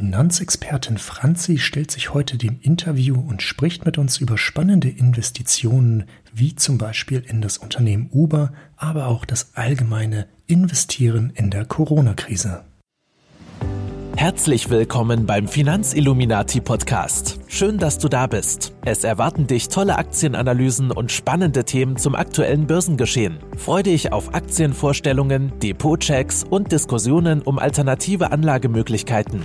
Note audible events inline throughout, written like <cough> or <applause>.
Finanzexpertin Franzi stellt sich heute dem Interview und spricht mit uns über spannende Investitionen, wie zum Beispiel in das Unternehmen Uber, aber auch das allgemeine Investieren in der Corona-Krise. Herzlich willkommen beim Finanzilluminati Podcast. Schön, dass du da bist. Es erwarten dich tolle Aktienanalysen und spannende Themen zum aktuellen Börsengeschehen. Freue dich auf Aktienvorstellungen, Depotchecks und Diskussionen um alternative Anlagemöglichkeiten.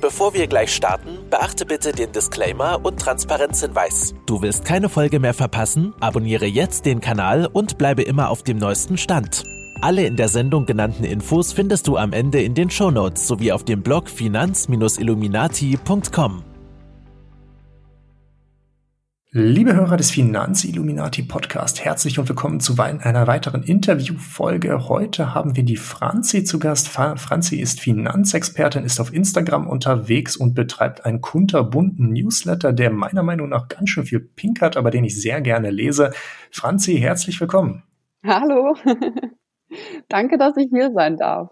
Bevor wir gleich starten, beachte bitte den Disclaimer und Transparenzhinweis. Du willst keine Folge mehr verpassen? Abonniere jetzt den Kanal und bleibe immer auf dem neuesten Stand. Alle in der Sendung genannten Infos findest du am Ende in den Shownotes sowie auf dem Blog finanz-illuminati.com. Liebe Hörer des Finanz-Illuminati Podcast, herzlich und willkommen zu einer weiteren Interviewfolge. Heute haben wir die Franzi zu Gast. Franzi ist Finanzexpertin, ist auf Instagram unterwegs und betreibt einen kunterbunten Newsletter, der meiner Meinung nach ganz schön viel Pink hat, aber den ich sehr gerne lese. Franzi, herzlich willkommen. Hallo. <laughs> Danke, dass ich hier sein darf.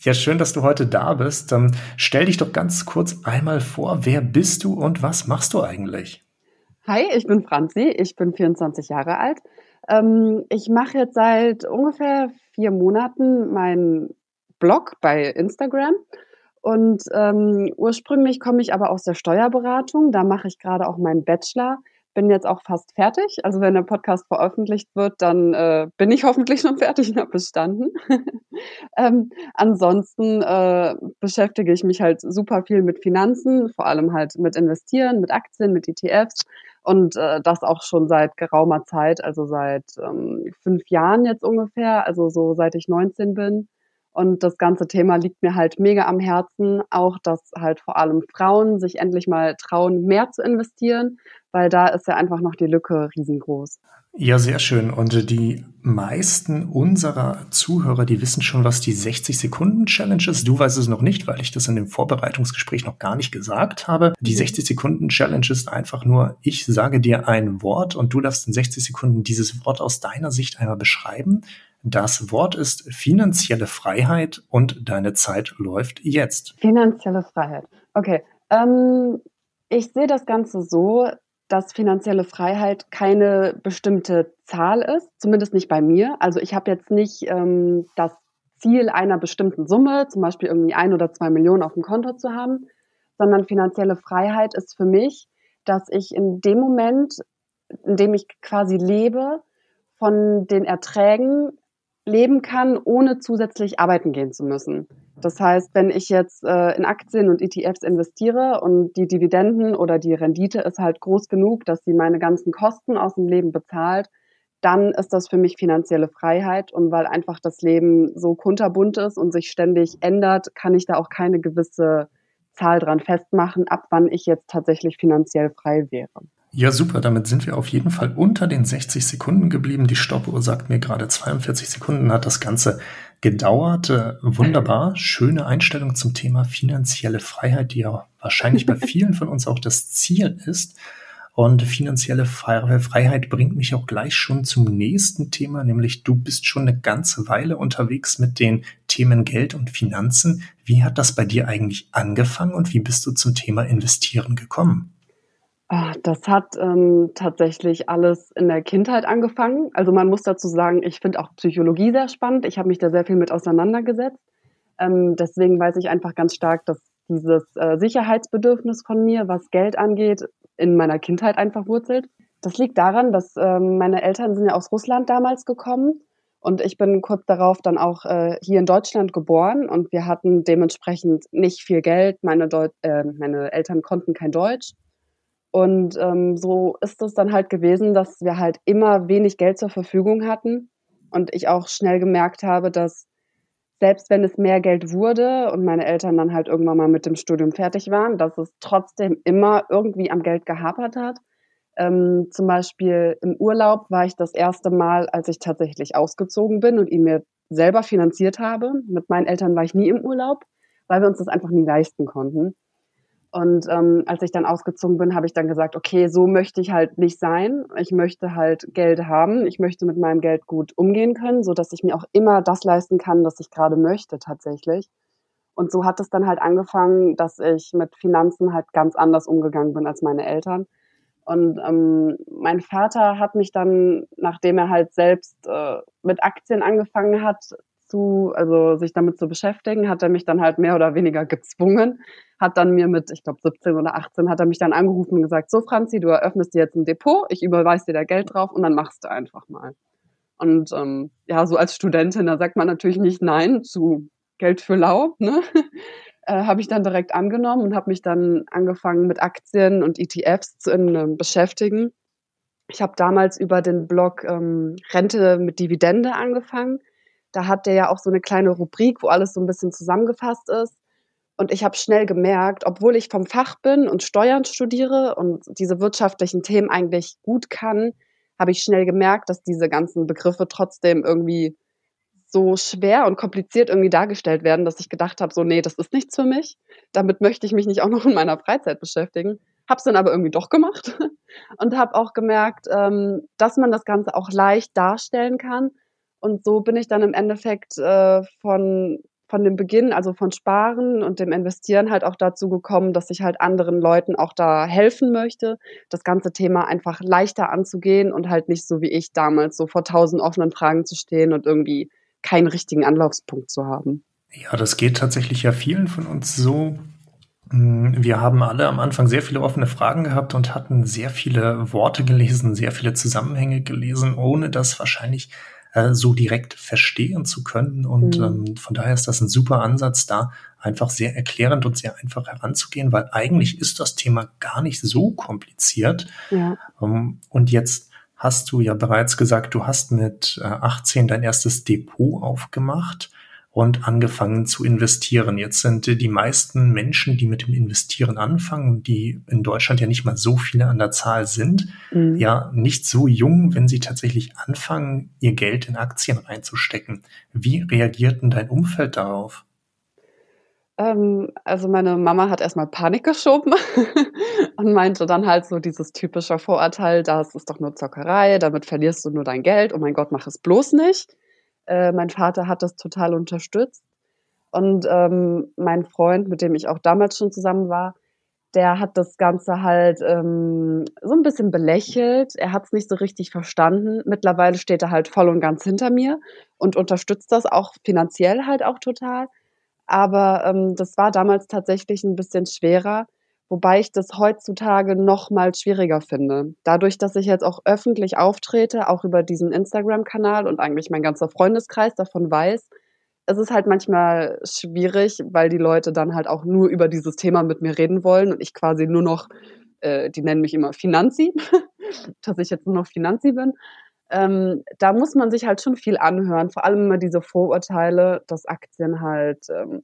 Ja, schön, dass du heute da bist. Ähm, stell dich doch ganz kurz einmal vor, wer bist du und was machst du eigentlich? Hi, ich bin Franzi, ich bin 24 Jahre alt. Ähm, ich mache jetzt seit ungefähr vier Monaten meinen Blog bei Instagram. Und ähm, ursprünglich komme ich aber aus der Steuerberatung. Da mache ich gerade auch meinen Bachelor bin jetzt auch fast fertig. Also wenn der Podcast veröffentlicht wird, dann äh, bin ich hoffentlich schon fertig und habe bestanden. <laughs> ähm, ansonsten äh, beschäftige ich mich halt super viel mit Finanzen, vor allem halt mit Investieren, mit Aktien, mit ETFs und äh, das auch schon seit geraumer Zeit, also seit ähm, fünf Jahren jetzt ungefähr, also so seit ich 19 bin. Und das ganze Thema liegt mir halt mega am Herzen, auch dass halt vor allem Frauen sich endlich mal trauen, mehr zu investieren, weil da ist ja einfach noch die Lücke riesengroß. Ja, sehr schön. Und die meisten unserer Zuhörer, die wissen schon, was die 60-Sekunden-Challenge ist. Du weißt es noch nicht, weil ich das in dem Vorbereitungsgespräch noch gar nicht gesagt habe. Die 60-Sekunden-Challenge ist einfach nur, ich sage dir ein Wort und du darfst in 60 Sekunden dieses Wort aus deiner Sicht einmal beschreiben. Das Wort ist finanzielle Freiheit und deine Zeit läuft jetzt. Finanzielle Freiheit. Okay. Ähm, ich sehe das Ganze so, dass finanzielle Freiheit keine bestimmte Zahl ist, zumindest nicht bei mir. Also ich habe jetzt nicht ähm, das Ziel einer bestimmten Summe, zum Beispiel irgendwie ein oder zwei Millionen auf dem Konto zu haben, sondern finanzielle Freiheit ist für mich, dass ich in dem Moment, in dem ich quasi lebe, von den Erträgen leben kann, ohne zusätzlich arbeiten gehen zu müssen. Das heißt, wenn ich jetzt äh, in Aktien und ETFs investiere und die Dividenden oder die Rendite ist halt groß genug, dass sie meine ganzen Kosten aus dem Leben bezahlt, dann ist das für mich finanzielle Freiheit. Und weil einfach das Leben so kunterbunt ist und sich ständig ändert, kann ich da auch keine gewisse Zahl dran festmachen, ab wann ich jetzt tatsächlich finanziell frei wäre. Ja, super. Damit sind wir auf jeden Fall unter den 60 Sekunden geblieben. Die Stoppuhr sagt mir gerade 42 Sekunden hat das Ganze gedauert. Äh, wunderbar. Schöne Einstellung zum Thema finanzielle Freiheit, die ja wahrscheinlich bei <laughs> vielen von uns auch das Ziel ist. Und finanzielle Freiheit bringt mich auch gleich schon zum nächsten Thema, nämlich du bist schon eine ganze Weile unterwegs mit den Themen Geld und Finanzen. Wie hat das bei dir eigentlich angefangen und wie bist du zum Thema Investieren gekommen? Ah, das hat ähm, tatsächlich alles in der Kindheit angefangen. Also man muss dazu sagen, ich finde auch Psychologie sehr spannend. Ich habe mich da sehr viel mit auseinandergesetzt. Ähm, deswegen weiß ich einfach ganz stark, dass dieses äh, Sicherheitsbedürfnis von mir, was Geld angeht, in meiner Kindheit einfach wurzelt. Das liegt daran, dass ähm, meine Eltern sind ja aus Russland damals gekommen und ich bin kurz darauf dann auch äh, hier in Deutschland geboren und wir hatten dementsprechend nicht viel Geld. Meine, Deut äh, meine Eltern konnten kein Deutsch und ähm, so ist es dann halt gewesen, dass wir halt immer wenig Geld zur Verfügung hatten und ich auch schnell gemerkt habe, dass selbst wenn es mehr Geld wurde und meine Eltern dann halt irgendwann mal mit dem Studium fertig waren, dass es trotzdem immer irgendwie am Geld gehapert hat. Ähm, zum Beispiel im Urlaub war ich das erste Mal, als ich tatsächlich ausgezogen bin und ihn mir selber finanziert habe. Mit meinen Eltern war ich nie im Urlaub, weil wir uns das einfach nie leisten konnten. Und ähm, als ich dann ausgezogen bin, habe ich dann gesagt, okay, so möchte ich halt nicht sein. Ich möchte halt Geld haben. Ich möchte mit meinem Geld gut umgehen können, so dass ich mir auch immer das leisten kann, was ich gerade möchte tatsächlich. Und so hat es dann halt angefangen, dass ich mit Finanzen halt ganz anders umgegangen bin als meine Eltern. Und ähm, mein Vater hat mich dann, nachdem er halt selbst äh, mit Aktien angefangen hat, zu, also sich damit zu beschäftigen, hat er mich dann halt mehr oder weniger gezwungen, hat dann mir mit, ich glaube 17 oder 18, hat er mich dann angerufen und gesagt, so Franzi, du eröffnest dir jetzt ein Depot, ich überweise dir da Geld drauf und dann machst du einfach mal. Und ähm, ja, so als Studentin, da sagt man natürlich nicht Nein zu Geld für lau, ne? <laughs> äh, habe ich dann direkt angenommen und habe mich dann angefangen mit Aktien und ETFs zu äh, beschäftigen. Ich habe damals über den Blog ähm, Rente mit Dividende angefangen. Da hat der ja auch so eine kleine Rubrik, wo alles so ein bisschen zusammengefasst ist. Und ich habe schnell gemerkt, obwohl ich vom Fach bin und Steuern studiere und diese wirtschaftlichen Themen eigentlich gut kann, habe ich schnell gemerkt, dass diese ganzen Begriffe trotzdem irgendwie so schwer und kompliziert irgendwie dargestellt werden, dass ich gedacht habe, so, nee, das ist nichts für mich. Damit möchte ich mich nicht auch noch in meiner Freizeit beschäftigen. Hab's dann aber irgendwie doch gemacht <laughs> und habe auch gemerkt, ähm, dass man das Ganze auch leicht darstellen kann. Und so bin ich dann im Endeffekt äh, von von dem Beginn, also von Sparen und dem Investieren halt auch dazu gekommen, dass ich halt anderen Leuten auch da helfen möchte, das ganze Thema einfach leichter anzugehen und halt nicht so wie ich damals so vor tausend offenen Fragen zu stehen und irgendwie keinen richtigen Anlaufspunkt zu haben. Ja, das geht tatsächlich ja vielen von uns so. Hm, wir haben alle am Anfang sehr viele offene Fragen gehabt und hatten sehr viele Worte gelesen, sehr viele Zusammenhänge gelesen, ohne das wahrscheinlich äh, so direkt verstehen zu können. Und mhm. ähm, von daher ist das ein super Ansatz, da einfach sehr erklärend und sehr einfach heranzugehen, weil eigentlich ist das Thema gar nicht so kompliziert. Ja. Ähm, und jetzt hast du ja bereits gesagt, du hast mit 18 äh, dein erstes Depot aufgemacht und angefangen zu investieren. Jetzt sind die meisten Menschen, die mit dem Investieren anfangen, die in Deutschland ja nicht mal so viele an der Zahl sind, mhm. ja nicht so jung, wenn sie tatsächlich anfangen, ihr Geld in Aktien reinzustecken. Wie reagiert denn dein Umfeld darauf? Ähm, also meine Mama hat erstmal Panik geschoben <laughs> und meinte dann halt so dieses typische Vorurteil, das ist doch nur Zockerei, damit verlierst du nur dein Geld, oh mein Gott, mach es bloß nicht. Äh, mein Vater hat das total unterstützt. Und ähm, mein Freund, mit dem ich auch damals schon zusammen war, der hat das Ganze halt ähm, so ein bisschen belächelt. Er hat es nicht so richtig verstanden. Mittlerweile steht er halt voll und ganz hinter mir und unterstützt das auch finanziell halt auch total. Aber ähm, das war damals tatsächlich ein bisschen schwerer, wobei ich das heutzutage noch mal schwieriger finde. Dadurch, dass ich jetzt auch öffentlich auftrete, auch über diesen Instagram-Kanal und eigentlich mein ganzer Freundeskreis davon weiß, es ist halt manchmal schwierig, weil die Leute dann halt auch nur über dieses Thema mit mir reden wollen und ich quasi nur noch, äh, die nennen mich immer Finanzi, <laughs> dass ich jetzt nur noch Finanzi bin ähm, da muss man sich halt schon viel anhören, vor allem immer diese Vorurteile, dass Aktien halt ähm,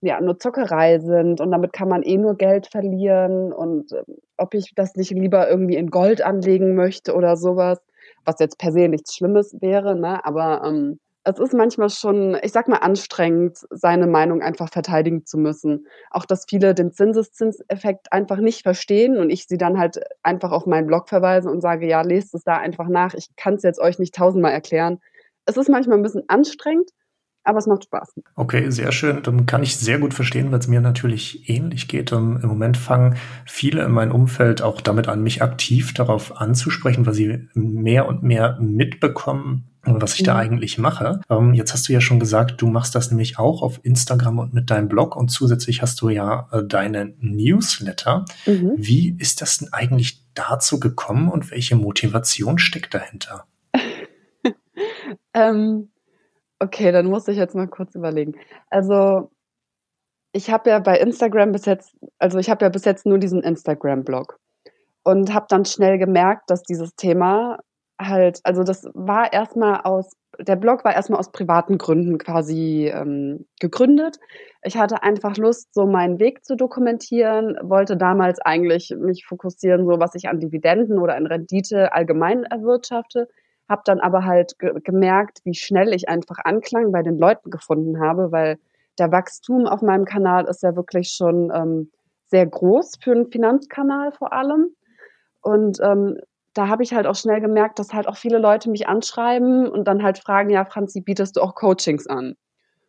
ja nur Zockerei sind und damit kann man eh nur Geld verlieren und ähm, ob ich das nicht lieber irgendwie in Gold anlegen möchte oder sowas, was jetzt per se nichts Schlimmes wäre, ne? Aber ähm, es ist manchmal schon, ich sag mal, anstrengend, seine Meinung einfach verteidigen zu müssen. Auch, dass viele den Zinseszinseffekt einfach nicht verstehen und ich sie dann halt einfach auf meinen Blog verweise und sage, ja, lest es da einfach nach. Ich kann es jetzt euch nicht tausendmal erklären. Es ist manchmal ein bisschen anstrengend, aber es macht Spaß. Okay, sehr schön. Dann kann ich sehr gut verstehen, weil es mir natürlich ähnlich geht. Im Moment fangen viele in meinem Umfeld auch damit an, mich aktiv darauf anzusprechen, weil sie mehr und mehr mitbekommen, was ich mhm. da eigentlich mache. Ähm, jetzt hast du ja schon gesagt, du machst das nämlich auch auf Instagram und mit deinem Blog und zusätzlich hast du ja äh, deine Newsletter. Mhm. Wie ist das denn eigentlich dazu gekommen und welche Motivation steckt dahinter? <laughs> ähm, Okay, dann muss ich jetzt mal kurz überlegen. Also, ich habe ja bei Instagram bis jetzt also, ich habe ja bis jetzt nur diesen Instagram-Blog und habe dann schnell gemerkt, dass dieses Thema halt also, das war erstmal aus der Blog war erstmal aus privaten Gründen quasi, ähm, gegründet. Ich hatte einfach Lust, so meinen Weg zu dokumentieren, wollte damals eigentlich mich fokussieren, so was ich an Dividenden oder an Rendite allgemein erwirtschafte habe dann aber halt ge gemerkt, wie schnell ich einfach Anklang bei den Leuten gefunden habe, weil der Wachstum auf meinem Kanal ist ja wirklich schon ähm, sehr groß für einen Finanzkanal vor allem. Und ähm, da habe ich halt auch schnell gemerkt, dass halt auch viele Leute mich anschreiben und dann halt fragen, ja, Franzi, bietest du auch Coachings an?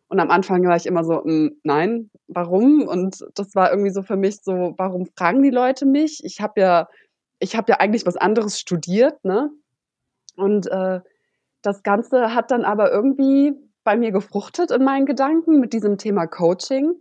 Und am Anfang war ich immer so, hm, nein, warum? Und das war irgendwie so für mich so, warum fragen die Leute mich? Ich habe ja, ich habe ja eigentlich was anderes studiert, ne? Und äh, das Ganze hat dann aber irgendwie bei mir gefruchtet in meinen Gedanken mit diesem Thema Coaching.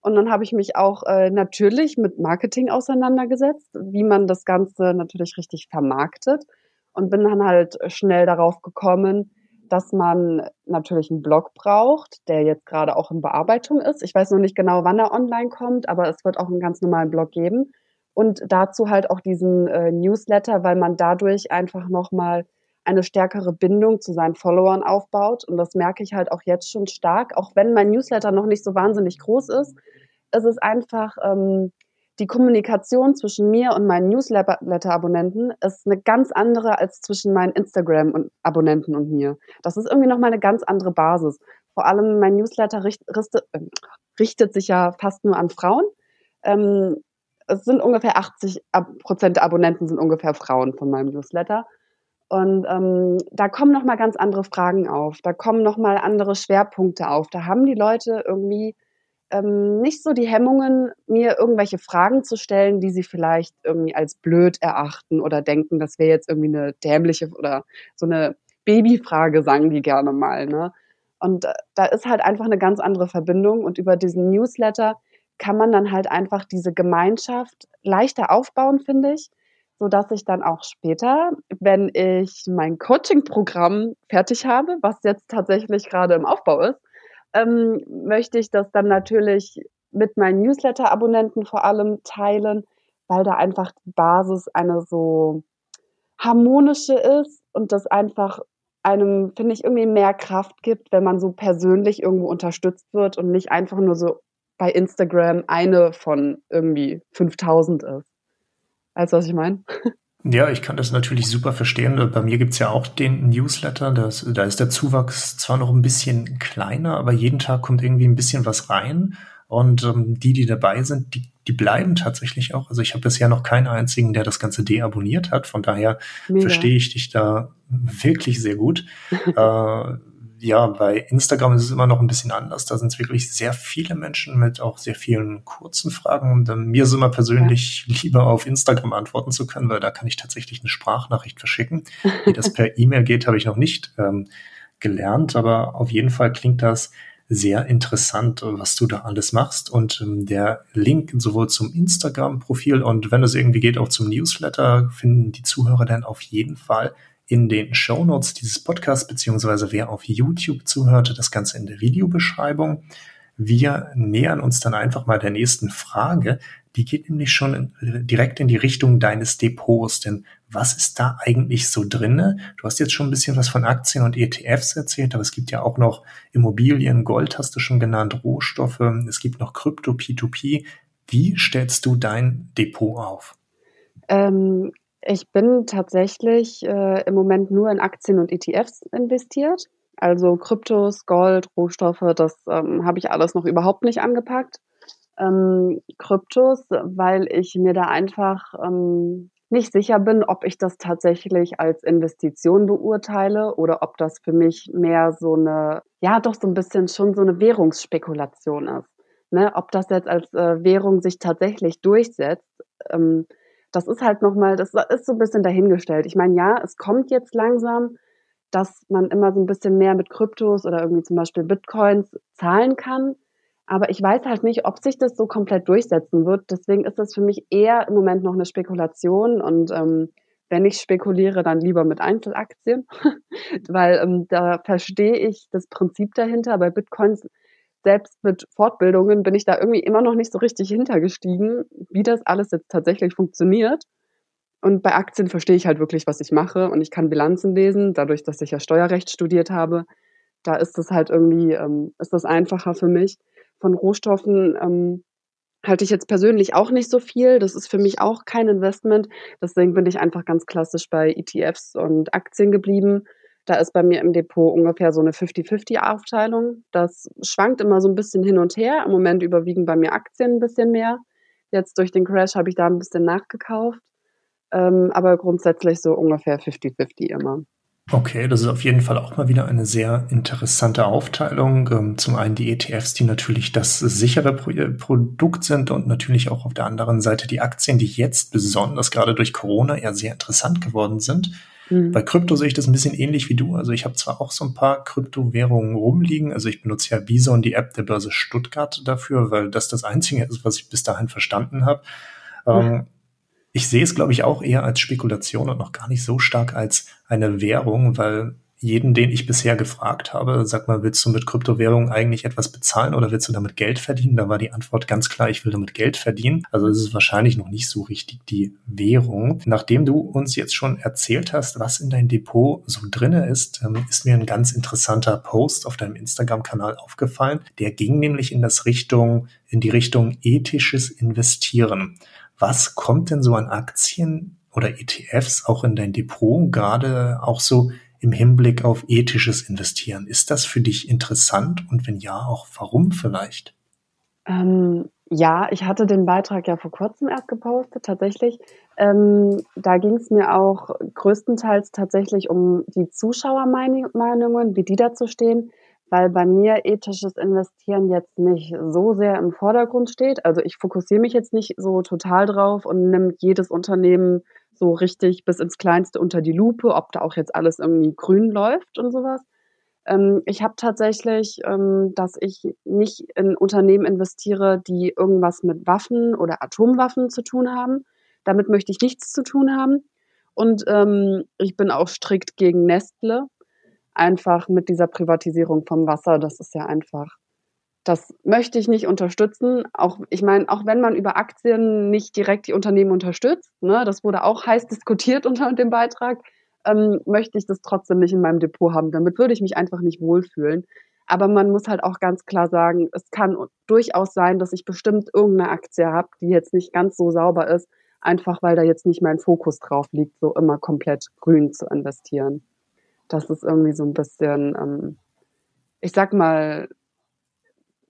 Und dann habe ich mich auch äh, natürlich mit Marketing auseinandergesetzt, wie man das Ganze natürlich richtig vermarktet und bin dann halt schnell darauf gekommen, dass man natürlich einen Blog braucht, der jetzt gerade auch in Bearbeitung ist. Ich weiß noch nicht genau, wann er online kommt, aber es wird auch einen ganz normalen Blog geben. Und dazu halt auch diesen äh, Newsletter, weil man dadurch einfach nochmal eine stärkere Bindung zu seinen Followern aufbaut. Und das merke ich halt auch jetzt schon stark, auch wenn mein Newsletter noch nicht so wahnsinnig groß ist. Es ist einfach ähm, die Kommunikation zwischen mir und meinen Newsletter-Abonnenten ist eine ganz andere als zwischen meinen Instagram-Abonnenten und mir. Das ist irgendwie nochmal eine ganz andere Basis. Vor allem mein Newsletter richt, richtet, äh, richtet sich ja fast nur an Frauen. Ähm, es sind ungefähr 80 Prozent der Abonnenten sind ungefähr Frauen von meinem Newsletter. Und ähm, da kommen noch mal ganz andere Fragen auf, da kommen noch mal andere Schwerpunkte auf. Da haben die Leute irgendwie ähm, nicht so die Hemmungen, mir irgendwelche Fragen zu stellen, die sie vielleicht irgendwie als blöd erachten oder denken, das wäre jetzt irgendwie eine dämliche oder so eine Babyfrage, sagen die gerne mal. Ne? Und äh, da ist halt einfach eine ganz andere Verbindung. Und über diesen Newsletter kann man dann halt einfach diese Gemeinschaft leichter aufbauen, finde ich so dass ich dann auch später, wenn ich mein Coaching-Programm fertig habe, was jetzt tatsächlich gerade im Aufbau ist, ähm, möchte ich das dann natürlich mit meinen Newsletter-Abonnenten vor allem teilen, weil da einfach die Basis eine so harmonische ist und das einfach einem, finde ich, irgendwie mehr Kraft gibt, wenn man so persönlich irgendwo unterstützt wird und nicht einfach nur so bei Instagram eine von irgendwie 5000 ist. Weißt du, was ich meine? Ja, ich kann das natürlich super verstehen. Bei mir gibt's ja auch den Newsletter. Das, da ist der Zuwachs zwar noch ein bisschen kleiner, aber jeden Tag kommt irgendwie ein bisschen was rein. Und ähm, die, die dabei sind, die, die bleiben tatsächlich auch. Also ich habe bisher noch keinen einzigen, der das Ganze deabonniert hat. Von daher Mega. verstehe ich dich da wirklich sehr gut. <laughs> äh, ja, bei Instagram ist es immer noch ein bisschen anders. Da sind es wirklich sehr viele Menschen mit auch sehr vielen kurzen Fragen. Und äh, mir ist immer persönlich ja. lieber auf Instagram antworten zu können, weil da kann ich tatsächlich eine Sprachnachricht verschicken. Wie das per <laughs> E-Mail geht, habe ich noch nicht ähm, gelernt, aber auf jeden Fall klingt das sehr interessant, was du da alles machst. Und ähm, der Link sowohl zum Instagram-Profil und wenn es irgendwie geht, auch zum Newsletter, finden die Zuhörer dann auf jeden Fall in den Show Notes dieses Podcasts, beziehungsweise wer auf YouTube zuhörte, das Ganze in der Videobeschreibung. Wir nähern uns dann einfach mal der nächsten Frage. Die geht nämlich schon in, direkt in die Richtung deines Depots. Denn was ist da eigentlich so drinne? Du hast jetzt schon ein bisschen was von Aktien und ETFs erzählt, aber es gibt ja auch noch Immobilien, Gold hast du schon genannt, Rohstoffe, es gibt noch Krypto, P2P. Wie stellst du dein Depot auf? Ähm, ich bin tatsächlich äh, im Moment nur in Aktien und ETFs investiert. Also Kryptos, Gold, Rohstoffe, das ähm, habe ich alles noch überhaupt nicht angepackt. Ähm, Kryptos, weil ich mir da einfach ähm, nicht sicher bin, ob ich das tatsächlich als Investition beurteile oder ob das für mich mehr so eine, ja doch so ein bisschen schon so eine Währungsspekulation ist. Ne? Ob das jetzt als äh, Währung sich tatsächlich durchsetzt. Ähm, das ist halt nochmal, das ist so ein bisschen dahingestellt. Ich meine, ja, es kommt jetzt langsam, dass man immer so ein bisschen mehr mit Kryptos oder irgendwie zum Beispiel Bitcoins zahlen kann. Aber ich weiß halt nicht, ob sich das so komplett durchsetzen wird. Deswegen ist das für mich eher im Moment noch eine Spekulation. Und ähm, wenn ich spekuliere, dann lieber mit Einzelaktien, <laughs> weil ähm, da verstehe ich das Prinzip dahinter. Bei Bitcoins selbst mit Fortbildungen bin ich da irgendwie immer noch nicht so richtig hintergestiegen, wie das alles jetzt tatsächlich funktioniert. Und bei Aktien verstehe ich halt wirklich, was ich mache und ich kann Bilanzen lesen, dadurch, dass ich ja Steuerrecht studiert habe. Da ist das halt irgendwie, ähm, ist das einfacher für mich. Von Rohstoffen ähm, halte ich jetzt persönlich auch nicht so viel. Das ist für mich auch kein Investment. Deswegen bin ich einfach ganz klassisch bei ETFs und Aktien geblieben. Da ist bei mir im Depot ungefähr so eine 50-50-Aufteilung. Das schwankt immer so ein bisschen hin und her. Im Moment überwiegen bei mir Aktien ein bisschen mehr. Jetzt durch den Crash habe ich da ein bisschen nachgekauft. Ähm, aber grundsätzlich so ungefähr 50-50 immer. Okay, das ist auf jeden Fall auch mal wieder eine sehr interessante Aufteilung. Ähm, zum einen die ETFs, die natürlich das sichere Produkt sind und natürlich auch auf der anderen Seite die Aktien, die jetzt besonders gerade durch Corona eher sehr interessant geworden sind. Mhm. Bei Krypto sehe ich das ein bisschen ähnlich wie du. Also ich habe zwar auch so ein paar Kryptowährungen rumliegen. Also ich benutze ja Bison, die App der Börse Stuttgart dafür, weil das das Einzige ist, was ich bis dahin verstanden habe. Mhm. Ich sehe es, glaube ich, auch eher als Spekulation und noch gar nicht so stark als eine Währung, weil jeden, den ich bisher gefragt habe, sag mal, willst du mit Kryptowährungen eigentlich etwas bezahlen oder willst du damit Geld verdienen? Da war die Antwort ganz klar, ich will damit Geld verdienen. Also ist es wahrscheinlich noch nicht so richtig die Währung. Nachdem du uns jetzt schon erzählt hast, was in dein Depot so drinne ist, ähm, ist mir ein ganz interessanter Post auf deinem Instagram-Kanal aufgefallen. Der ging nämlich in das Richtung, in die Richtung ethisches Investieren. Was kommt denn so an Aktien oder ETFs auch in dein Depot, gerade auch so im Hinblick auf ethisches Investieren? Ist das für dich interessant und wenn ja, auch warum vielleicht? Ähm, ja, ich hatte den Beitrag ja vor kurzem erst gepostet, tatsächlich. Ähm, da ging es mir auch größtenteils tatsächlich um die Zuschauermeinungen, wie die dazu stehen weil bei mir ethisches Investieren jetzt nicht so sehr im Vordergrund steht. Also ich fokussiere mich jetzt nicht so total drauf und nehme jedes Unternehmen so richtig bis ins Kleinste unter die Lupe, ob da auch jetzt alles irgendwie grün läuft und sowas. Ähm, ich habe tatsächlich, ähm, dass ich nicht in Unternehmen investiere, die irgendwas mit Waffen oder Atomwaffen zu tun haben. Damit möchte ich nichts zu tun haben. Und ähm, ich bin auch strikt gegen Nestle einfach mit dieser Privatisierung vom Wasser, das ist ja einfach, das möchte ich nicht unterstützen. Auch, ich meine, auch wenn man über Aktien nicht direkt die Unternehmen unterstützt, ne, das wurde auch heiß diskutiert <laughs> unter dem Beitrag, ähm, möchte ich das trotzdem nicht in meinem Depot haben. Damit würde ich mich einfach nicht wohlfühlen. Aber man muss halt auch ganz klar sagen, es kann durchaus sein, dass ich bestimmt irgendeine Aktie habe, die jetzt nicht ganz so sauber ist, einfach weil da jetzt nicht mein Fokus drauf liegt, so immer komplett grün zu investieren. Das ist irgendwie so ein bisschen, ähm, ich sag mal,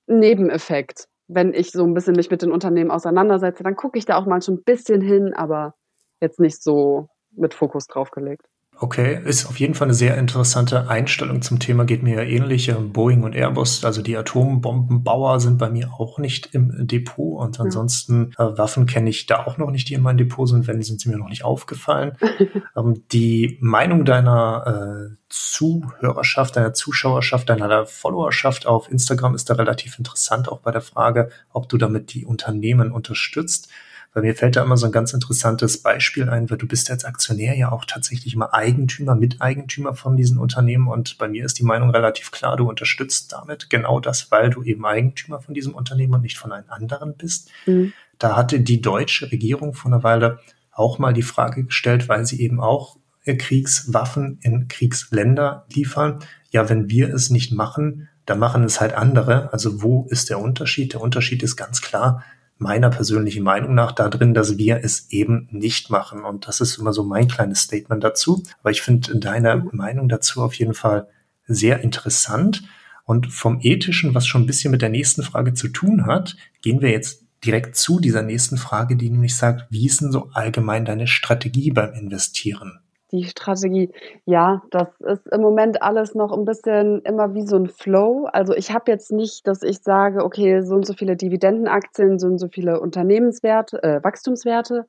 Nebeneffekt. Wenn ich so ein bisschen mich mit den Unternehmen auseinandersetze, dann gucke ich da auch mal schon ein bisschen hin, aber jetzt nicht so mit Fokus drauf gelegt. Okay, ist auf jeden Fall eine sehr interessante Einstellung zum Thema, geht mir ja ähnlich. Boeing und Airbus, also die Atombombenbauer sind bei mir auch nicht im Depot und ansonsten ja. äh, Waffen kenne ich da auch noch nicht, die in meinem Depot sind, wenn sind sie mir noch nicht aufgefallen. <laughs> ähm, die Meinung deiner äh, Zuhörerschaft, deiner Zuschauerschaft, deiner Followerschaft auf Instagram ist da relativ interessant, auch bei der Frage, ob du damit die Unternehmen unterstützt. Bei mir fällt da immer so ein ganz interessantes Beispiel ein, weil du bist als Aktionär ja auch tatsächlich immer Eigentümer, Miteigentümer von diesen Unternehmen und bei mir ist die Meinung relativ klar, du unterstützt damit genau das, weil du eben Eigentümer von diesem Unternehmen und nicht von einem anderen bist. Mhm. Da hatte die deutsche Regierung vor einer Weile auch mal die Frage gestellt, weil sie eben auch Kriegswaffen in Kriegsländer liefern. Ja, wenn wir es nicht machen, dann machen es halt andere. Also wo ist der Unterschied? Der Unterschied ist ganz klar, meiner persönlichen Meinung nach da drin, dass wir es eben nicht machen. Und das ist immer so mein kleines Statement dazu. Aber ich finde deine Meinung dazu auf jeden Fall sehr interessant. Und vom Ethischen, was schon ein bisschen mit der nächsten Frage zu tun hat, gehen wir jetzt direkt zu dieser nächsten Frage, die nämlich sagt, wie ist denn so allgemein deine Strategie beim Investieren? Die Strategie. Ja, das ist im Moment alles noch ein bisschen immer wie so ein Flow. Also ich habe jetzt nicht, dass ich sage, okay, so und so viele Dividendenaktien, so und so viele Unternehmenswerte, äh, Wachstumswerte,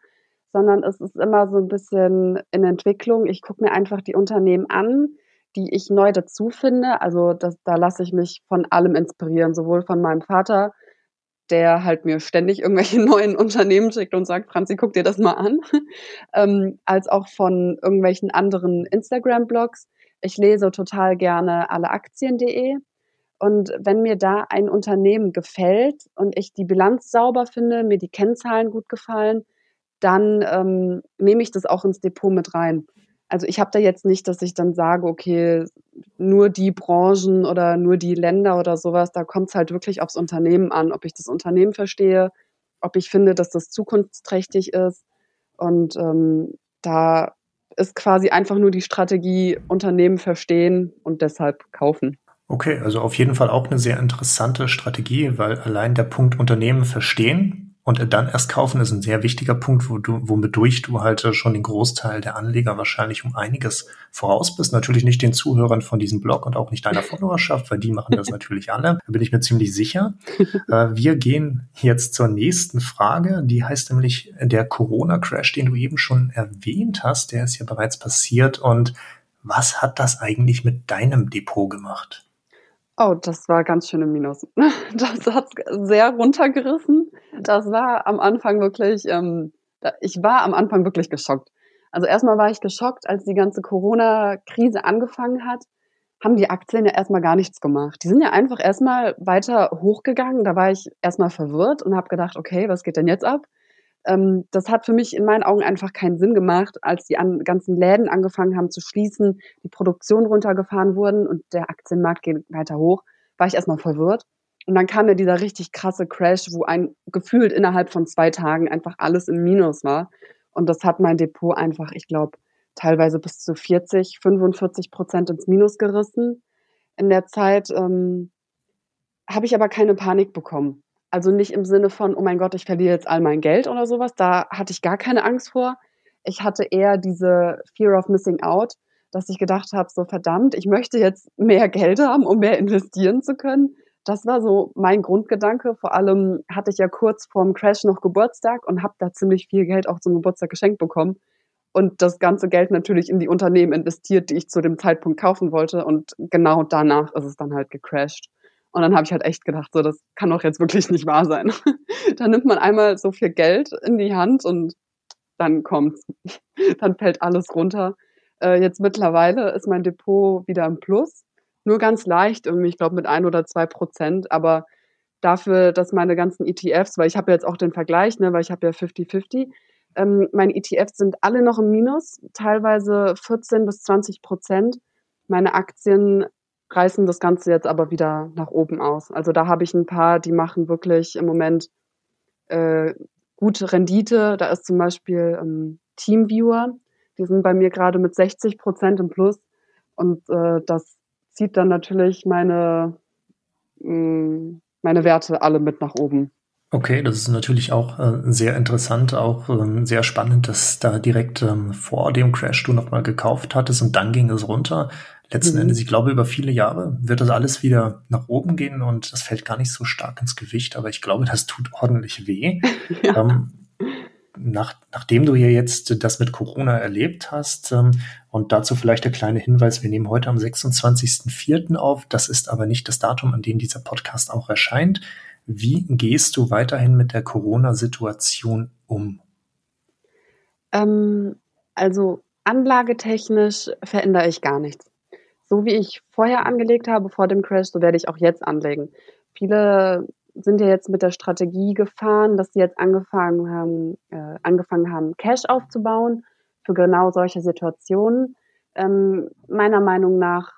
sondern es ist immer so ein bisschen in Entwicklung. Ich gucke mir einfach die Unternehmen an, die ich neu dazu finde. Also das, da lasse ich mich von allem inspirieren, sowohl von meinem Vater, der halt mir ständig irgendwelche <laughs> neuen Unternehmen schickt und sagt, Franzi, guck dir das mal an, <laughs> ähm, als auch von irgendwelchen anderen Instagram-Blogs. Ich lese total gerne alleaktien.de und wenn mir da ein Unternehmen gefällt und ich die Bilanz sauber finde, mir die Kennzahlen gut gefallen, dann ähm, nehme ich das auch ins Depot mit rein also ich habe da jetzt nicht, dass ich dann sage, okay, nur die Branchen oder nur die Länder oder sowas, da kommt es halt wirklich aufs Unternehmen an, ob ich das Unternehmen verstehe, ob ich finde, dass das zukunftsträchtig ist. Und ähm, da ist quasi einfach nur die Strategie, Unternehmen verstehen und deshalb kaufen. Okay, also auf jeden Fall auch eine sehr interessante Strategie, weil allein der Punkt Unternehmen verstehen Und dann erst kaufen ist ein sehr wichtiger Punkt, wo du, womit du halt schon den Großteil der Anleger wahrscheinlich um einiges voraus bist. Natürlich nicht den Zuhörern von diesem Blog und auch nicht deiner Followerschaft, weil die machen das <laughs> natürlich alle. Da bin ich mir ziemlich sicher. <laughs> Äh, wir gehen jetzt zur nächsten Frage. Die heißt nämlich der Corona-Crash, den du eben schon erwähnt hast. Der ist ja bereits passiert. Und was hat das eigentlich mit deinem Depot gemacht? Oh, das war ganz schön im Minus. <laughs> Das hat sehr runtergerissen. Das war am Anfang wirklich, ähm, ich war am Anfang wirklich geschockt. Also erstmal war ich geschockt, als die ganze Corona-Krise angefangen hat, haben die Aktien ja erstmal gar nichts gemacht. Die sind ja einfach erstmal weiter hochgegangen. Da war ich erstmal verwirrt und habe gedacht, okay, was geht denn jetzt ab? Ähm, das hat für mich in meinen Augen einfach keinen Sinn gemacht, als die an, ganzen Läden angefangen haben zu schließen, die Produktion runtergefahren wurden und der Aktienmarkt geht weiter hoch, war ich erstmal verwirrt. Und dann kam ja dieser richtig krasse Crash, wo ein gefühlt innerhalb von zwei Tagen einfach alles im Minus war. Und das hat mein Depot einfach, ich glaube, teilweise bis zu 40, 45 Prozent ins Minus gerissen. In der Zeit ähm, habe ich aber keine Panik bekommen. Also nicht im Sinne von, oh mein Gott, ich verliere jetzt all mein Geld oder sowas. Da hatte ich gar keine Angst vor. Ich hatte eher diese Fear of Missing Out, dass ich gedacht habe, so verdammt, ich möchte jetzt mehr Geld haben, um mehr investieren zu können. Das war so mein Grundgedanke. Vor allem hatte ich ja kurz vorm Crash noch Geburtstag und habe da ziemlich viel Geld auch zum Geburtstag geschenkt bekommen. Und das ganze Geld natürlich in die Unternehmen investiert, die ich zu dem Zeitpunkt kaufen wollte. Und genau danach ist es dann halt gecrashed. Und dann habe ich halt echt gedacht, so, das kann doch jetzt wirklich nicht wahr sein. <laughs> dann nimmt man einmal so viel Geld in die Hand und dann kommt's. <laughs> dann fällt alles runter. Äh, jetzt mittlerweile ist mein Depot wieder im Plus. Nur ganz leicht, irgendwie, ich glaube mit ein oder zwei Prozent, aber dafür, dass meine ganzen ETFs, weil ich habe jetzt auch den Vergleich, ne, weil ich habe ja 50-50, ähm, meine ETFs sind alle noch im Minus, teilweise 14 bis 20 Prozent. Meine Aktien reißen das Ganze jetzt aber wieder nach oben aus. Also da habe ich ein paar, die machen wirklich im Moment äh, gute Rendite. Da ist zum Beispiel ähm, Teamviewer, die sind bei mir gerade mit 60 Prozent im Plus und äh, das zieht dann natürlich meine, mh, mm, meine Werte alle mit nach oben. Okay, das ist natürlich auch äh, sehr interessant, auch ähm, sehr spannend, dass da direkt ähm, vor dem Crash du nochmal gekauft hattest und dann ging es runter. Letzten mhm. Endes, ich glaube, über viele Jahre wird das alles wieder nach oben gehen und das fällt gar nicht so stark ins Gewicht, aber ich glaube, das tut ordentlich weh. <laughs> ja. ähm, nach, nachdem du hier jetzt das mit Corona erlebt hast, ähm, und dazu vielleicht der kleine Hinweis, wir nehmen heute am 26.04. auf, das ist aber nicht das Datum, an dem dieser Podcast auch erscheint. Wie gehst du weiterhin mit der Corona-Situation um? Ähm, also anlagetechnisch verändere ich gar nichts. So wie ich vorher angelegt habe vor dem Crash, so werde ich auch jetzt anlegen. Viele sind ja jetzt mit der Strategie gefahren, dass sie jetzt angefangen haben, äh, angefangen haben, Cash aufzubauen für genau solche Situationen. Ähm, meiner Meinung nach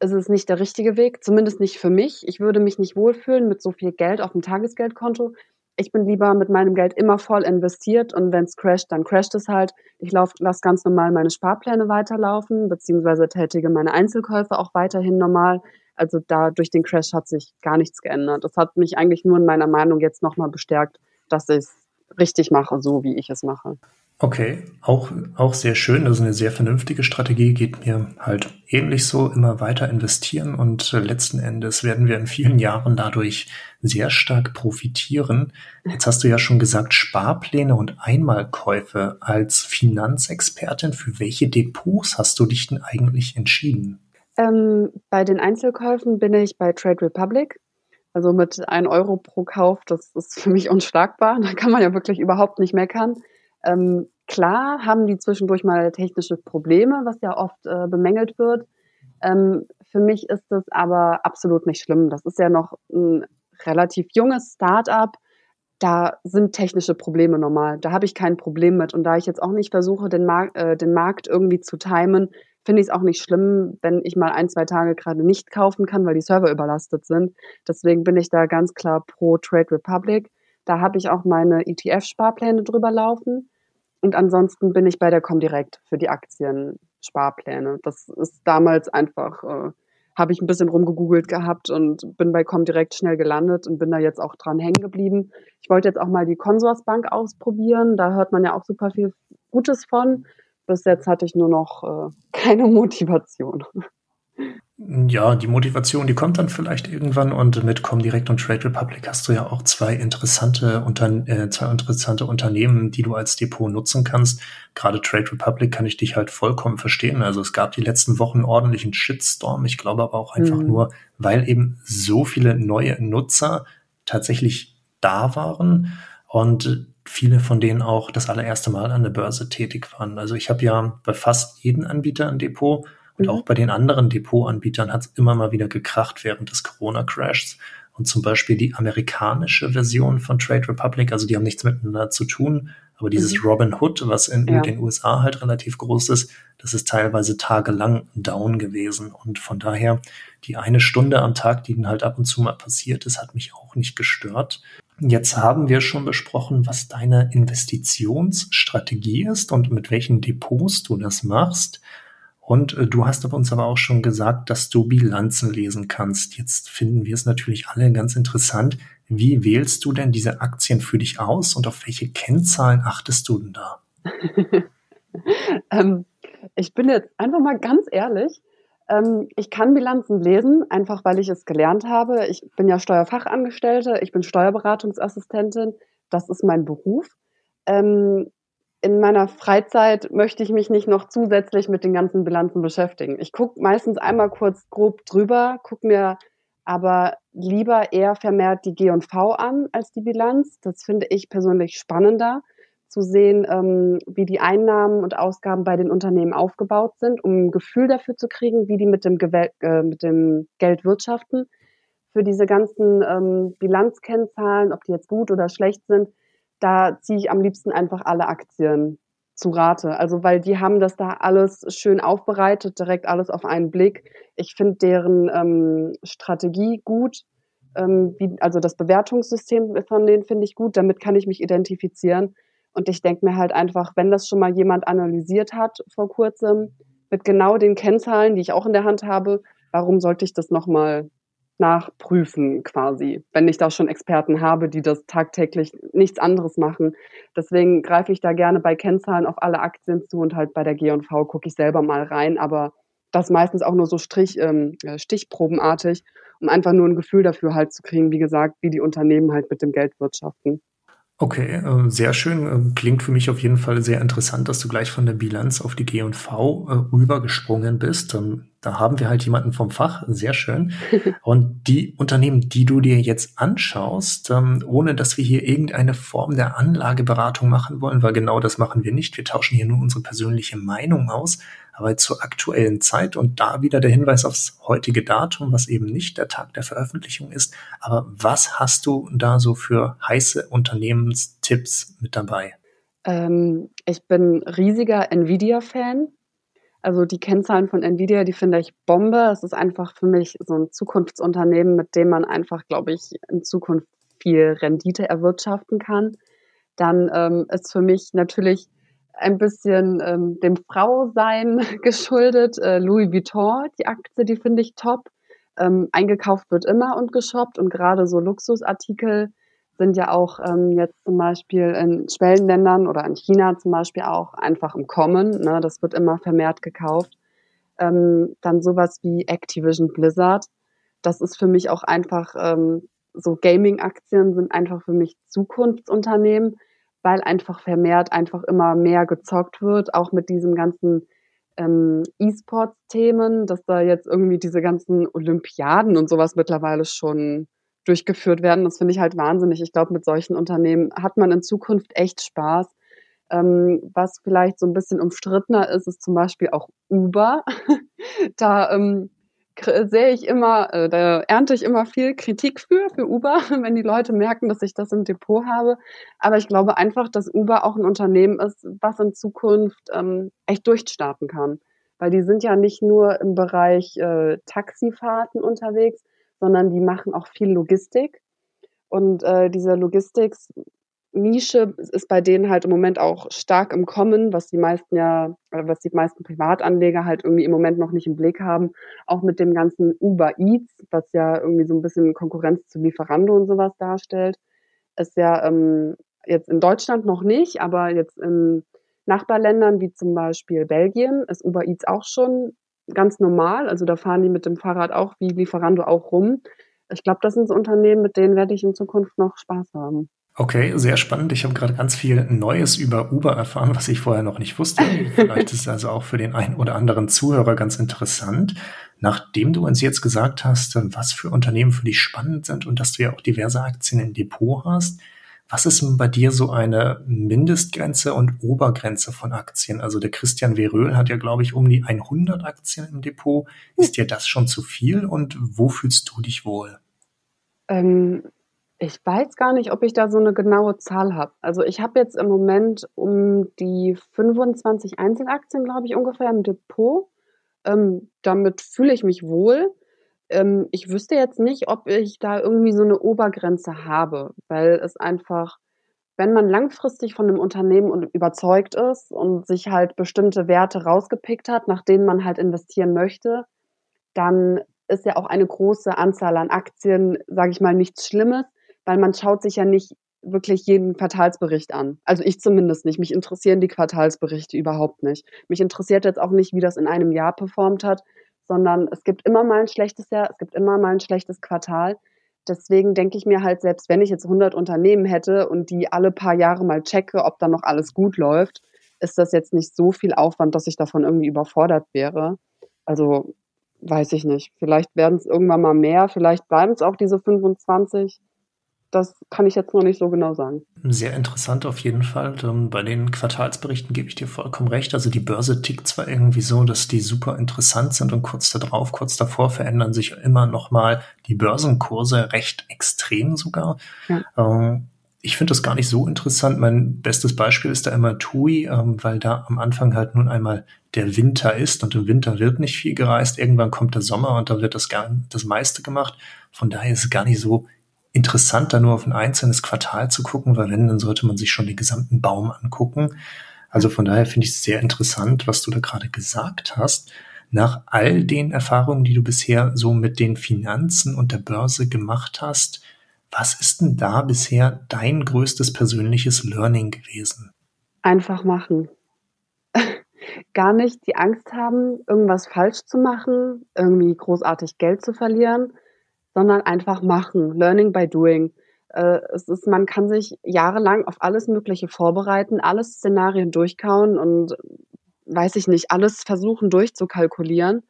ist es nicht der richtige Weg, zumindest nicht für mich. Ich würde mich nicht wohlfühlen mit so viel Geld auf dem Tagesgeldkonto. Ich bin lieber mit meinem Geld immer voll investiert und wenn es crasht, dann crasht es halt. Ich lasse ganz normal meine Sparpläne weiterlaufen, beziehungsweise tätige meine Einzelkäufe auch weiterhin normal. Also da durch den Crash hat sich gar nichts geändert. Das hat mich eigentlich nur in meiner Meinung jetzt nochmal bestärkt, dass ich es richtig mache, so wie ich es mache. Okay, auch, auch sehr schön. Das ist eine sehr vernünftige Strategie, geht mir halt ähnlich so, immer weiter investieren und äh, letzten Endes werden wir in vielen Jahren dadurch sehr stark profitieren. Jetzt hast du ja schon gesagt, Sparpläne und Einmalkäufe. Als Finanzexpertin, für welche Depots hast du dich denn eigentlich entschieden? Ähm, bei den Einzelkäufen bin ich bei Trade Republic. Also mit 1 Euro pro Kauf, das ist für mich unschlagbar. Da kann man ja wirklich überhaupt nicht meckern. Ähm, klar haben die zwischendurch mal technische Probleme, was ja oft äh, bemängelt wird. Ähm, für mich ist das aber absolut nicht schlimm. Das ist ja noch ein relativ junges Start-up. Da sind technische Probleme normal. Da habe ich kein Problem mit. Und da ich jetzt auch nicht versuche, den, Mar äh, den Markt irgendwie zu timen, finde ich es auch nicht schlimm, wenn ich mal ein, zwei Tage gerade nicht kaufen kann, weil die Server überlastet sind. Deswegen bin ich da ganz klar pro Trade Republic. Da habe ich auch meine ETF-Sparpläne drüber laufen. Und ansonsten bin ich bei der Comdirect für die Aktiensparpläne. Das ist damals einfach äh, habe ich ein bisschen rumgegoogelt gehabt und bin bei Comdirect schnell gelandet und bin da jetzt auch dran hängen geblieben. Ich wollte jetzt auch mal die Consorsbank ausprobieren. Da hört man ja auch super viel Gutes von. Bis jetzt hatte ich nur noch äh, <laughs> keine Motivation. Ja, die Motivation, die kommt dann vielleicht irgendwann und mit Comdirect und Trade Republic hast du ja auch zwei interessante, Unter äh, zwei interessante Unternehmen, die du als Depot nutzen kannst. Gerade Trade Republic kann ich dich halt vollkommen verstehen. Also es gab die letzten Wochen ordentlichen Shitstorm. Ich glaube aber auch einfach mhm. nur, weil eben so viele neue Nutzer tatsächlich da waren und viele von denen auch das allererste Mal an der Börse tätig waren. Also ich habe ja bei fast jedem Anbieter ein Depot und mhm. auch bei den anderen Depotanbietern hat es immer mal wieder gekracht während des Corona-Crashs. Und zum Beispiel die amerikanische Version von Trade Republic, also die haben nichts miteinander zu tun, aber dieses mhm. Robin Hood, was in ja. den USA halt relativ groß ist, das ist teilweise tagelang down gewesen. Und von daher, die eine Stunde am Tag, die dann halt ab und zu mal passiert ist, hat mich auch nicht gestört. Jetzt haben wir schon besprochen, was deine Investitionsstrategie ist und mit welchen Depots du das machst. Und äh, du hast uns aber auch schon gesagt, dass du Bilanzen lesen kannst. Jetzt finden wir es natürlich alle ganz interessant. Wie wählst du denn diese Aktien für dich aus und auf welche Kennzahlen achtest du denn da? <laughs> ähm, ich bin jetzt einfach mal ganz ehrlich. Ähm, ich kann Bilanzen lesen, einfach weil ich es gelernt habe. Ich bin ja Steuerfachangestellte, ich bin Steuerberatungsassistentin. Das ist mein Beruf. Ähm, in meiner Freizeit möchte ich mich nicht noch zusätzlich mit den ganzen Bilanzen beschäftigen. Ich gucke meistens einmal kurz grob drüber, gucke mir aber lieber eher vermehrt die G&V an als die Bilanz. Das finde ich persönlich spannender, zu sehen, ähm, wie die Einnahmen und Ausgaben bei den Unternehmen aufgebaut sind, um ein Gefühl dafür zu kriegen, wie die mit dem, Gewel äh, mit dem Geld wirtschaften. Für diese ganzen ähm, Bilanzkennzahlen, ob die jetzt gut oder schlecht sind, da ziehe ich am liebsten einfach alle Aktien zu Rate. Also weil die haben das da alles schön aufbereitet, direkt alles auf einen Blick. Ich finde deren ähm, Strategie gut. Ähm, wie, also das Bewertungssystem von denen finde ich gut, damit kann ich mich identifizieren. Und ich denke mir halt einfach, wenn das schon mal jemand analysiert hat vor kurzem, mit genau den Kennzahlen, die ich auch in der Hand habe, warum sollte ich das nochmal nachprüfen quasi, wenn ich da schon Experten habe, die das tagtäglich nichts anderes machen. Deswegen greife ich da gerne bei Kennzahlen auf alle Aktien zu und halt bei der G&V gucke ich selber mal rein, aber das meistens auch nur so Strich, ähm, stichprobenartig, um einfach nur ein Gefühl dafür halt zu kriegen, wie gesagt, wie die Unternehmen halt mit dem Geld wirtschaften. Okay, äh, sehr schön. Äh, klingt für mich auf jeden Fall sehr interessant, dass du gleich von der Bilanz auf die G&V äh, rübergesprungen bist. Ähm, da haben wir halt jemanden vom Fach, sehr schön. <laughs> Und die Unternehmen, die du dir jetzt anschaust, ähm, ohne dass wir hier irgendeine Form der Anlageberatung machen wollen, weil genau das machen wir nicht. Wir tauschen hier nur unsere persönliche Meinung aus aber zur aktuellen Zeit und da wieder der Hinweis aufs heutige Datum, was eben nicht der Tag der Veröffentlichung ist. Aber was hast du da so für heiße Unternehmenstipps mit dabei? Ähm, ich bin riesiger Nvidia-Fan. Also die Kennzahlen von Nvidia, die finde ich Bombe. Es ist einfach für mich so ein Zukunftsunternehmen, mit dem man einfach, glaube ich, in Zukunft viel Rendite erwirtschaften kann. Dann ähm, ist für mich natürlich ein bisschen ähm, dem Frausein <laughs> geschuldet. Äh, Louis Vuitton, die Aktie, die finde ich top. Ähm, eingekauft wird immer und geshoppt und gerade so Luxusartikel sind ja auch ähm, jetzt zum Beispiel in Schwellenländern oder in China zum Beispiel auch einfach im Kommen. Ne? Das wird immer vermehrt gekauft. Ähm, dann sowas wie Activision Blizzard. Das ist für mich auch einfach, ähm, so Gaming-Aktien sind einfach für mich Zukunftsunternehmen weil einfach vermehrt einfach immer mehr gezockt wird, auch mit diesem ganzen ähm, E-Sports-Themen, dass da jetzt irgendwie diese ganzen Olympiaden und sowas mittlerweile schon durchgeführt werden. Das finde ich halt wahnsinnig. Ich glaube, mit solchen Unternehmen hat man in Zukunft echt Spaß. Ähm, was vielleicht so ein bisschen umstrittener ist, ist zum Beispiel auch Uber. <laughs> da ähm, sehe ich immer, äh, da ernte ich immer viel Kritik für, für Uber, <laughs> wenn die Leute merken, dass ich das im Depot habe. Aber ich glaube einfach, dass Uber auch ein Unternehmen ist, was in Zukunft ähm, echt durchstarten kann. Weil die sind ja nicht nur im Bereich äh, Taxifahrten unterwegs, sondern die machen auch viel Logistik. Und äh, diese Logistik Nische ist bei denen halt im Moment auch stark im Kommen, was die meisten ja, was die meisten Privatanleger halt irgendwie im Moment noch nicht im Blick haben. Auch mit dem ganzen Uber Eats, was ja irgendwie so ein bisschen Konkurrenz zu Lieferando und sowas darstellt, ist ja ähm, jetzt in Deutschland noch nicht, aber jetzt in Nachbarländern wie zum Beispiel Belgien ist Uber Eats auch schon ganz normal. Also da fahren die mit dem Fahrrad auch wie Lieferando auch rum. Ich glaube, das sind so Unternehmen, mit denen werde ich in Zukunft noch Spaß haben. Okay, sehr spannend. Ich habe gerade ganz viel Neues über Uber erfahren, was ich vorher noch nicht wusste. Vielleicht ist es also auch für den einen oder anderen Zuhörer ganz interessant. Nachdem du uns jetzt gesagt hast, was für Unternehmen für dich spannend sind und dass du ja auch diverse Aktien im Depot hast, was ist denn bei dir so eine Mindestgrenze und Obergrenze von Aktien? Also der Christian Veröhl hat ja, glaube ich, um die 100 Aktien im Depot. Ist dir das schon zu viel und wo fühlst du dich wohl? Ähm, ich weiß gar nicht, ob ich da so eine genaue Zahl habe. Also ich habe jetzt im Moment um die 25 Einzelaktien, glaube ich, ungefähr im Depot. Ähm, damit fühle ich mich wohl ähm, ich wüsste jetzt nicht, ob ich da irgendwie so eine Obergrenze habe, weil es einfach, wenn man langfristig von einem Unternehmen überzeugt ist und sich halt bestimmte Werte rausgepickt hat, nach denen man halt investieren möchte, dann ist ja auch eine große Anzahl an Aktien, sage ich mal, nichts Schlimmes, weil man schaut sich ja nicht wirklich jeden Quartalsbericht an. Also ich zumindest nicht. Mich interessieren die Quartalsberichte überhaupt nicht. Mich interessiert jetzt auch nicht, wie das in einem Jahr performt hat, sondern es gibt immer mal ein schlechtes Jahr, es gibt immer mal ein schlechtes Quartal. Deswegen denke ich mir halt, selbst wenn ich jetzt 100 Unternehmen hätte und die alle paar Jahre mal checke, ob da noch alles gut läuft, ist das jetzt nicht so viel Aufwand, dass ich davon irgendwie überfordert wäre. Also weiß ich nicht. Vielleicht werden es irgendwann mal mehr, vielleicht bleiben es auch diese 25 das kann ich jetzt noch nicht so genau sagen. Sehr interessant auf jeden Fall. Ähm, bei den Quartalsberichten gebe ich dir vollkommen recht. Also die Börse tickt zwar irgendwie so, dass die super interessant sind und kurz darauf, kurz davor verändern sich immer noch mal die Börsenkurse recht extrem sogar. Ja. Ähm, ich finde das gar nicht so interessant. Mein bestes Beispiel ist da immer TUI, ähm, weil da am Anfang halt nun einmal der Winter ist und im Winter wird nicht viel gereist. Irgendwann kommt der Sommer und da wird das, gar, das meiste gemacht. Von daher ist es gar nicht so interessant, da nur auf ein einzelnes Quartal zu gucken, weil wenn, dann sollte man sich schon den gesamten Baum angucken. Also von daher finde ich es sehr interessant, was du da gerade gesagt hast. Nach all den Erfahrungen, die du bisher so mit den Finanzen und der Börse gemacht hast, was ist denn da bisher dein größtes persönliches Learning gewesen? Einfach machen. <laughs> Gar nicht die Angst haben, irgendwas falsch zu machen, irgendwie großartig Geld zu verlieren, sondern einfach machen. Learning by doing. Äh, es ist, man kann sich jahrelang auf alles Mögliche vorbereiten, alles Szenarien durchkauen und weiß ich nicht, alles versuchen durchzukalkulieren.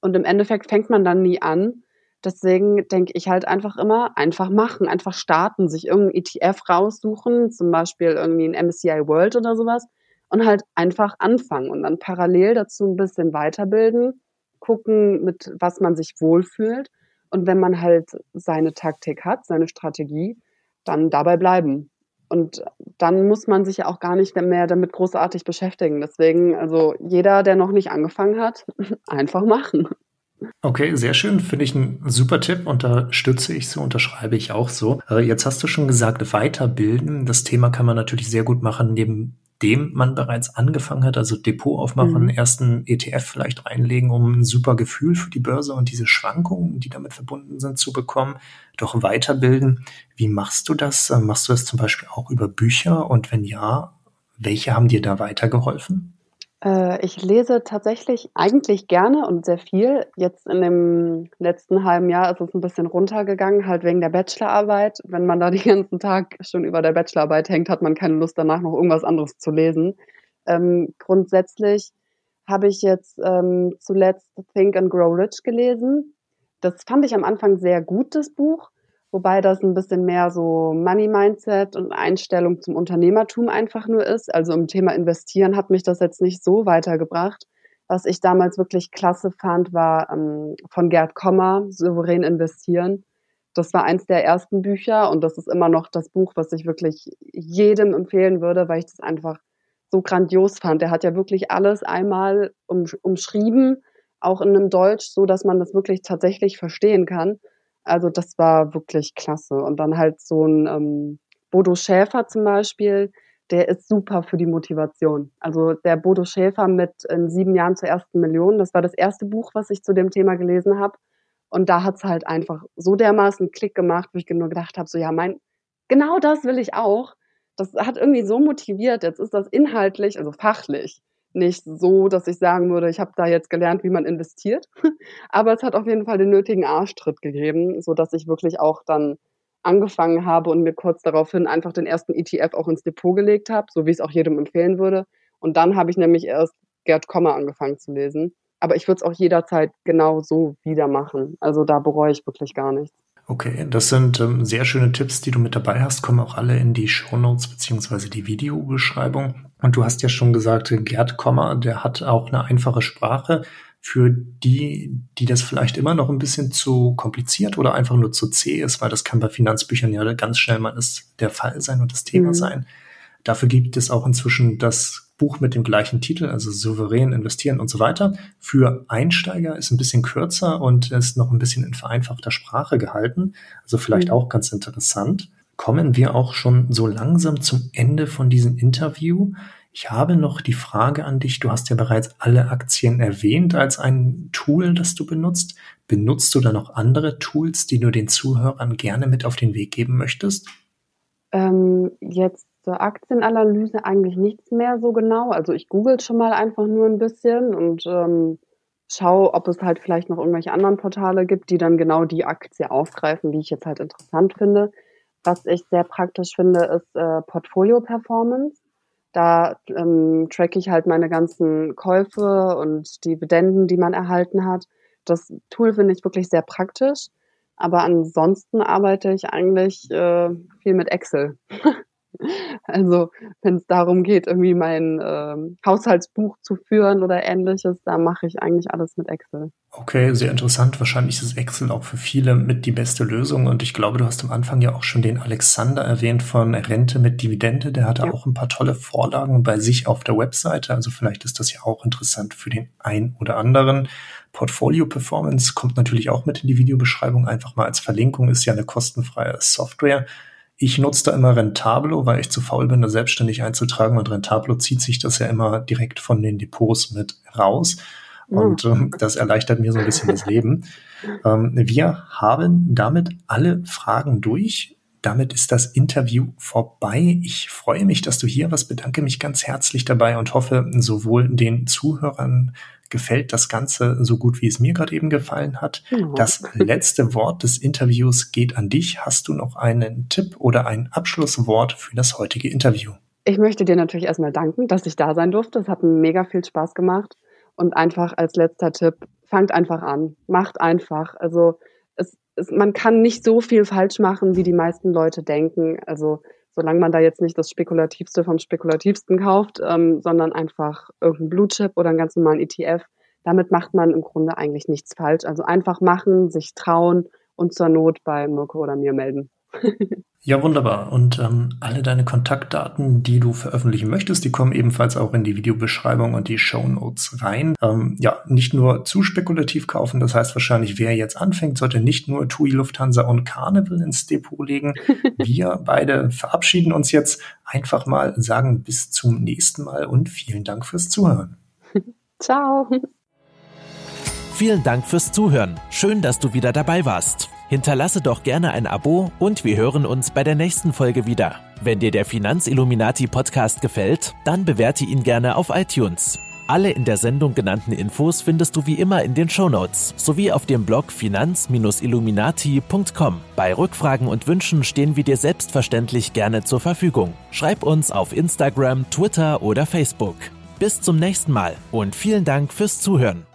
Und im Endeffekt fängt man dann nie an. Deswegen denke ich halt einfach immer, einfach machen, einfach starten, sich irgendein ETF raussuchen, zum Beispiel irgendwie ein MSCI World oder sowas und halt einfach anfangen und dann parallel dazu ein bisschen weiterbilden, gucken, mit was man sich wohlfühlt und wenn man halt seine Taktik hat, seine Strategie, dann dabei bleiben. Und dann muss man sich ja auch gar nicht mehr damit großartig beschäftigen. Deswegen, also jeder, der noch nicht angefangen hat, <laughs> einfach machen. Okay, sehr schön. Finde ich ein super Tipp. Unterstütze ich so, unterschreibe ich auch so. Jetzt hast du schon gesagt, weiterbilden. Das Thema kann man natürlich sehr gut machen neben dem man bereits angefangen hat, also Depot aufmachen, mhm. ersten ETF vielleicht reinlegen, um ein super Gefühl für die Börse und diese Schwankungen, die damit verbunden sind, zu bekommen, doch weiterbilden. Wie machst du das? Machst du das zum Beispiel auch über Bücher? Und wenn ja, welche haben dir da weitergeholfen? Äh, ich lese tatsächlich eigentlich gerne und sehr viel. Jetzt in dem letzten halben Jahr ist es ein bisschen runtergegangen, halt wegen der Bachelorarbeit. Wenn man da den ganzen Tag schon über der Bachelorarbeit hängt, hat man keine Lust danach noch irgendwas anderes zu lesen. Ähm, grundsätzlich habe ich jetzt ähm, zuletzt Think and Grow Rich gelesen. Das fand ich am Anfang sehr gut, das Buch wobei das ein bisschen mehr so Money-Mindset und Einstellung zum Unternehmertum einfach nur ist. Also im Thema Investieren hat mich das jetzt nicht so weitergebracht. Was ich damals wirklich klasse fand, war ähm, von Gerd Kommer, Souverän investieren. Das war eins der ersten Bücher und das ist immer noch das Buch, was ich wirklich jedem empfehlen würde, weil ich das einfach so grandios fand. Er hat ja wirklich alles einmal um, umschrieben, auch in einem Deutsch, so dass man das wirklich tatsächlich verstehen kann. Also das war wirklich klasse. Und dann halt so ein ähm, Bodo Schäfer zum Beispiel, der ist super für die Motivation. Also der Bodo Schäfer mit in sieben Jahren zur ersten Million, das war das erste Buch, was ich zu dem Thema gelesen habe. Und da hat's halt einfach so dermaßen Klick gemacht, wo ich nur gedacht habe, so ja, mein, genau das will ich auch. Das hat irgendwie so motiviert. Jetzt ist das inhaltlich, also fachlich, nicht so, dass ich sagen würde, ich habe da jetzt gelernt, wie man investiert. <laughs> Aber es hat auf jeden Fall den nötigen Arschtritt gegeben, so dass ich wirklich auch dann angefangen habe und mir kurz daraufhin einfach den ersten ETF auch ins Depot gelegt habe, so wie ich es auch jedem empfehlen würde. Und dann habe ich nämlich erst Gerd Kommer angefangen zu lesen. Aber ich würde es auch jederzeit genau so wieder machen. Also da bereue ich wirklich gar nichts. Okay, das sind ähm, sehr schöne Tipps, die du mit dabei hast, kommen auch alle in die Show Notes beziehungsweise die Videobeschreibung. Und du hast ja schon gesagt, Gerd Kommer, der hat auch eine einfache Sprache für die, die das vielleicht immer noch ein bisschen zu kompliziert oder einfach nur zu zäh ist, weil das kann bei Finanzbüchern ja ganz schnell mal das, der Fall sein und das Thema mhm. sein. Dafür gibt es auch inzwischen das Buch mit dem gleichen Titel, also souverän investieren und so weiter. Für Einsteiger ist ein bisschen kürzer und ist noch ein bisschen in vereinfachter Sprache gehalten. Also vielleicht mhm. auch ganz interessant. Kommen wir auch schon so langsam zum Ende von diesem Interview. Ich habe noch die Frage an dich. Du hast ja bereits alle Aktien erwähnt als ein Tool, das du benutzt. Benutzt du da noch andere Tools, die du den Zuhörern gerne mit auf den Weg geben möchtest? Ähm, jetzt zur Aktienanalyse eigentlich nichts mehr so genau. Also ich google schon mal einfach nur ein bisschen und ähm, schaue, ob es halt vielleicht noch irgendwelche anderen Portale gibt, die dann genau die Aktie aufgreifen, die ich jetzt halt interessant finde. Was ich sehr praktisch finde, ist äh, Portfolio Performance. Da ähm, track ich halt meine ganzen Käufe und Dividenden, die man erhalten hat. Das Tool finde ich wirklich sehr praktisch. Aber ansonsten arbeite ich eigentlich äh, viel mit Excel. <laughs> Also wenn es darum geht, irgendwie mein ähm, Haushaltsbuch zu führen oder ähnliches, da mache ich eigentlich alles mit Excel. Okay, sehr interessant. Wahrscheinlich ist Excel auch für viele mit die beste Lösung. Und ich glaube, du hast am Anfang ja auch schon den Alexander erwähnt von Rente mit Dividende. Der hatte ja. auch ein paar tolle Vorlagen bei sich auf der Webseite. Also vielleicht ist das ja auch interessant für den ein oder anderen. Portfolio Performance kommt natürlich auch mit in die Videobeschreibung. Einfach mal als Verlinkung ist ja eine kostenfreie Software. Ich nutze da immer Rentablo, weil ich zu faul bin, da selbstständig einzutragen und Rentablo zieht sich das ja immer direkt von den Depots mit raus. Und ähm, das erleichtert mir so ein bisschen das Leben. <laughs> Ähm, wir haben damit alle Fragen durch. Damit ist das Interview vorbei. Ich freue mich, dass du hier warst, bedanke mich ganz herzlich dabei und hoffe, sowohl den Zuhörern gefällt das Ganze so gut, wie es mir gerade eben gefallen hat. Ja. Das letzte Wort des Interviews geht an dich. Hast du noch einen Tipp oder ein Abschlusswort für das heutige Interview? Ich möchte dir natürlich erstmal danken, dass ich da sein durfte. Es hat mega viel Spaß gemacht. Und einfach als letzter Tipp, fangt einfach an. Macht einfach. Also es, es, man kann nicht so viel falsch machen, wie die meisten Leute denken. Also solange man da jetzt nicht das Spekulativste vom Spekulativsten kauft, ähm, sondern einfach irgendeinen Blue Chip oder einen ganz normalen ETF, damit macht man im Grunde eigentlich nichts falsch. Also einfach machen, sich trauen und zur Not bei Mirko oder mir melden. Ja, wunderbar. Und ähm, alle deine Kontaktdaten, die du veröffentlichen möchtest, die kommen ebenfalls auch in die Videobeschreibung und die Show Notes rein. Ähm, ja, nicht nur zu spekulativ kaufen, das heißt wahrscheinlich, wer jetzt anfängt, sollte nicht nur TUI, Lufthansa und Carnival ins Depot legen. <laughs> Wir beide verabschieden uns jetzt einfach mal, sagen bis zum nächsten Mal und vielen Dank fürs Zuhören. <laughs> Ciao. Vielen Dank fürs Zuhören. Schön, dass du wieder dabei warst. Hinterlasse doch gerne ein Abo und wir hören uns bei der nächsten Folge wieder. Wenn dir der Finanzilluminati Podcast gefällt, dann bewerte ihn gerne auf iTunes. Alle in der Sendung genannten Infos findest du wie immer in den Shownotes sowie auf dem Blog finanz-illuminati.com. Bei Rückfragen und Wünschen stehen wir dir selbstverständlich gerne zur Verfügung. Schreib uns auf Instagram, Twitter oder Facebook. Bis zum nächsten Mal und vielen Dank fürs Zuhören.